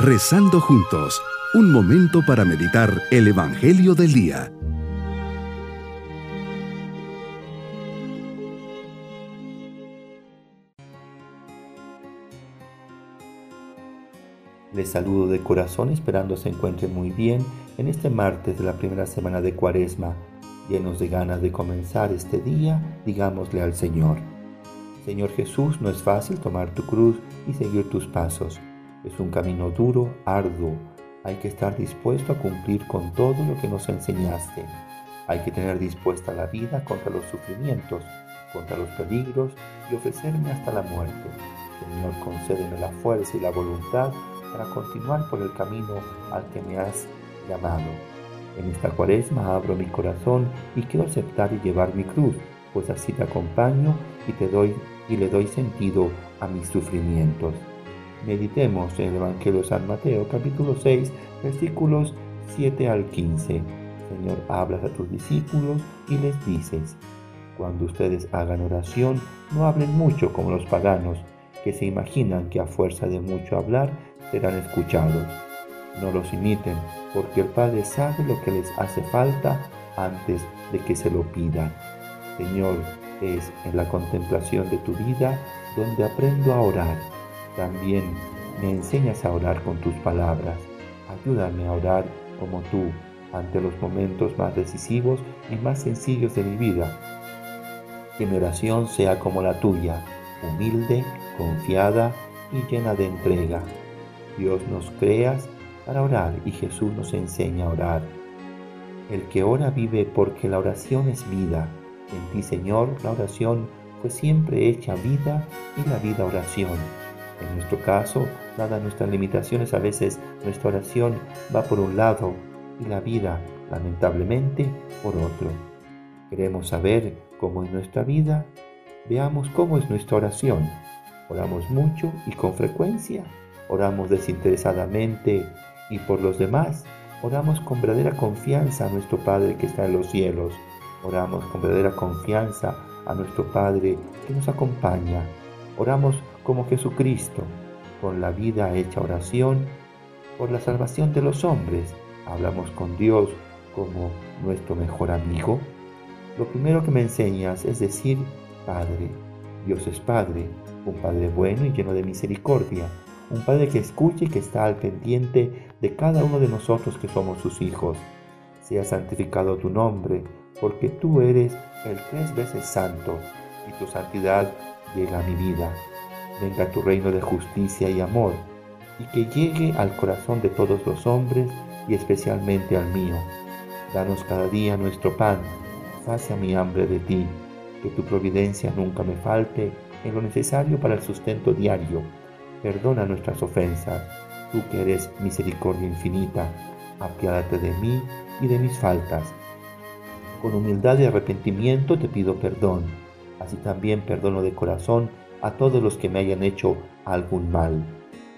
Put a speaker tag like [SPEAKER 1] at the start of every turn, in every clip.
[SPEAKER 1] Rezando juntos, un momento para meditar el Evangelio del Día.
[SPEAKER 2] Les saludo de corazón esperando se encuentren muy bien en este martes de la primera semana de Cuaresma. Llenos de ganas de comenzar este día, digámosle al Señor. Señor Jesús, no es fácil tomar tu cruz y seguir tus pasos. Es un camino duro, arduo. Hay que estar dispuesto a cumplir con todo lo que nos enseñaste. Hay que tener dispuesta la vida contra los sufrimientos, contra los peligros y ofrecerme hasta la muerte. Señor, concédeme la fuerza y la voluntad para continuar por el camino al que me has llamado. En esta cuaresma abro mi corazón y quiero aceptar y llevar mi cruz, pues así te acompaño y te doy y le doy sentido a mis sufrimientos. Meditemos en el Evangelio de San Mateo capítulo 6 versículos 7 al 15. Señor, hablas a tus discípulos y les dices, cuando ustedes hagan oración, no hablen mucho como los paganos, que se imaginan que a fuerza de mucho hablar serán escuchados. No los imiten, porque el Padre sabe lo que les hace falta antes de que se lo pidan. Señor, es en la contemplación de tu vida donde aprendo a orar. También me enseñas a orar con tus palabras. Ayúdame a orar como tú ante los momentos más decisivos y más sencillos de mi vida. Que mi oración sea como la tuya, humilde, confiada y llena de entrega. Dios nos creas para orar y Jesús nos enseña a orar. El que ora vive porque la oración es vida. En ti, Señor, la oración fue siempre hecha vida y la vida oración. En nuestro caso, dadas nuestras limitaciones, a veces nuestra oración va por un lado y la vida, lamentablemente, por otro. Queremos saber cómo es nuestra vida. Veamos cómo es nuestra oración. Oramos mucho y con frecuencia. Oramos desinteresadamente y por los demás. Oramos con verdadera confianza a nuestro Padre que está en los cielos. Oramos con verdadera confianza a nuestro Padre que nos acompaña. Oramos como Jesucristo, con la vida hecha oración, por la salvación de los hombres. Hablamos con Dios como nuestro mejor amigo. Lo primero que me enseñas es decir, Padre. Dios es Padre, un Padre bueno y lleno de misericordia, un Padre que escucha y que está al pendiente de cada uno de nosotros que somos sus hijos. Sea santificado tu nombre, porque tú eres el tres veces santo, y tu santidad llega a mi vida. Venga tu reino de justicia y amor, y que llegue al corazón de todos los hombres y especialmente al mío. Danos cada día nuestro pan, sacia mi hambre de ti, que tu providencia nunca me falte en lo necesario para el sustento diario. Perdona nuestras ofensas, tú que eres misericordia infinita, apiádate de mí y de mis faltas. Con humildad y arrepentimiento te pido perdón, así también perdono de corazón a todos los que me hayan hecho algún mal.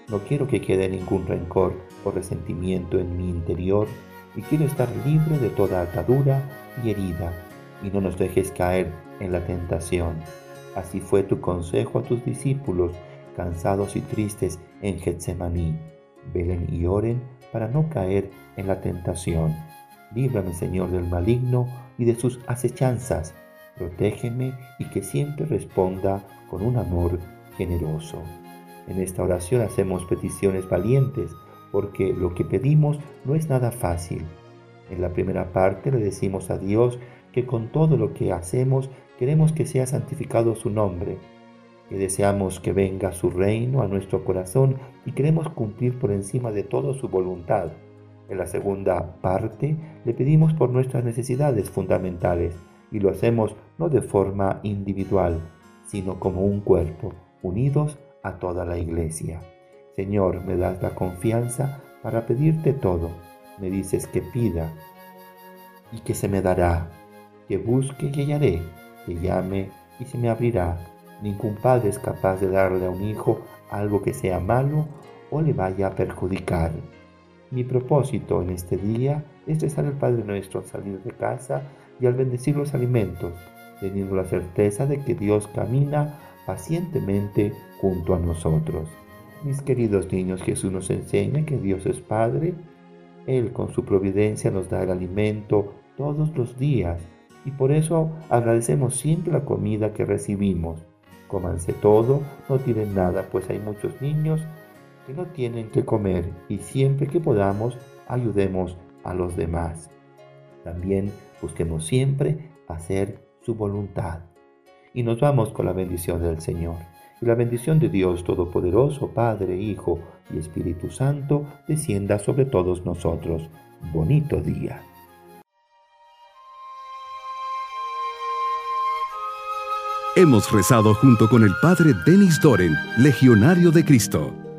[SPEAKER 2] No quiero que quede ningún rencor o resentimiento en mi interior y quiero estar libre de toda atadura y herida y no nos dejes caer en la tentación. Así fue tu consejo a tus discípulos, cansados y tristes en Getsemaní. Velen y oren para no caer en la tentación. Líbrame, Señor, del maligno y de sus acechanzas. Protégeme y que siempre responda con un amor generoso. En esta oración hacemos peticiones valientes porque lo que pedimos no es nada fácil. En la primera parte le decimos a Dios que con todo lo que hacemos queremos que sea santificado su nombre, que deseamos que venga su reino a nuestro corazón y queremos cumplir por encima de todo su voluntad. En la segunda parte le pedimos por nuestras necesidades fundamentales y lo hacemos no de forma individual, sino como un cuerpo, unidos a toda la iglesia. Señor, me das la confianza para pedirte todo. Me dices que pida y que se me dará que busque y hallaré, que llame y se me abrirá. Ningún padre es capaz de darle a un hijo algo que sea malo o le vaya a perjudicar. Mi propósito en este día es rezar al Padre nuestro al salir de casa y al bendecir los alimentos, teniendo la certeza de que Dios camina pacientemente junto a nosotros. Mis queridos niños, Jesús nos enseña que Dios es Padre. Él con su providencia nos da el alimento todos los días y por eso agradecemos siempre la comida que recibimos. Cómanse todo, no tienen nada, pues hay muchos niños que no tienen que comer y siempre que podamos ayudemos a los demás. También busquemos siempre hacer su voluntad. Y nos vamos con la bendición del Señor. Y la bendición de Dios Todopoderoso, Padre, Hijo y Espíritu Santo, descienda sobre todos nosotros. Bonito día.
[SPEAKER 1] Hemos rezado junto con el Padre Denis Doren, Legionario de Cristo.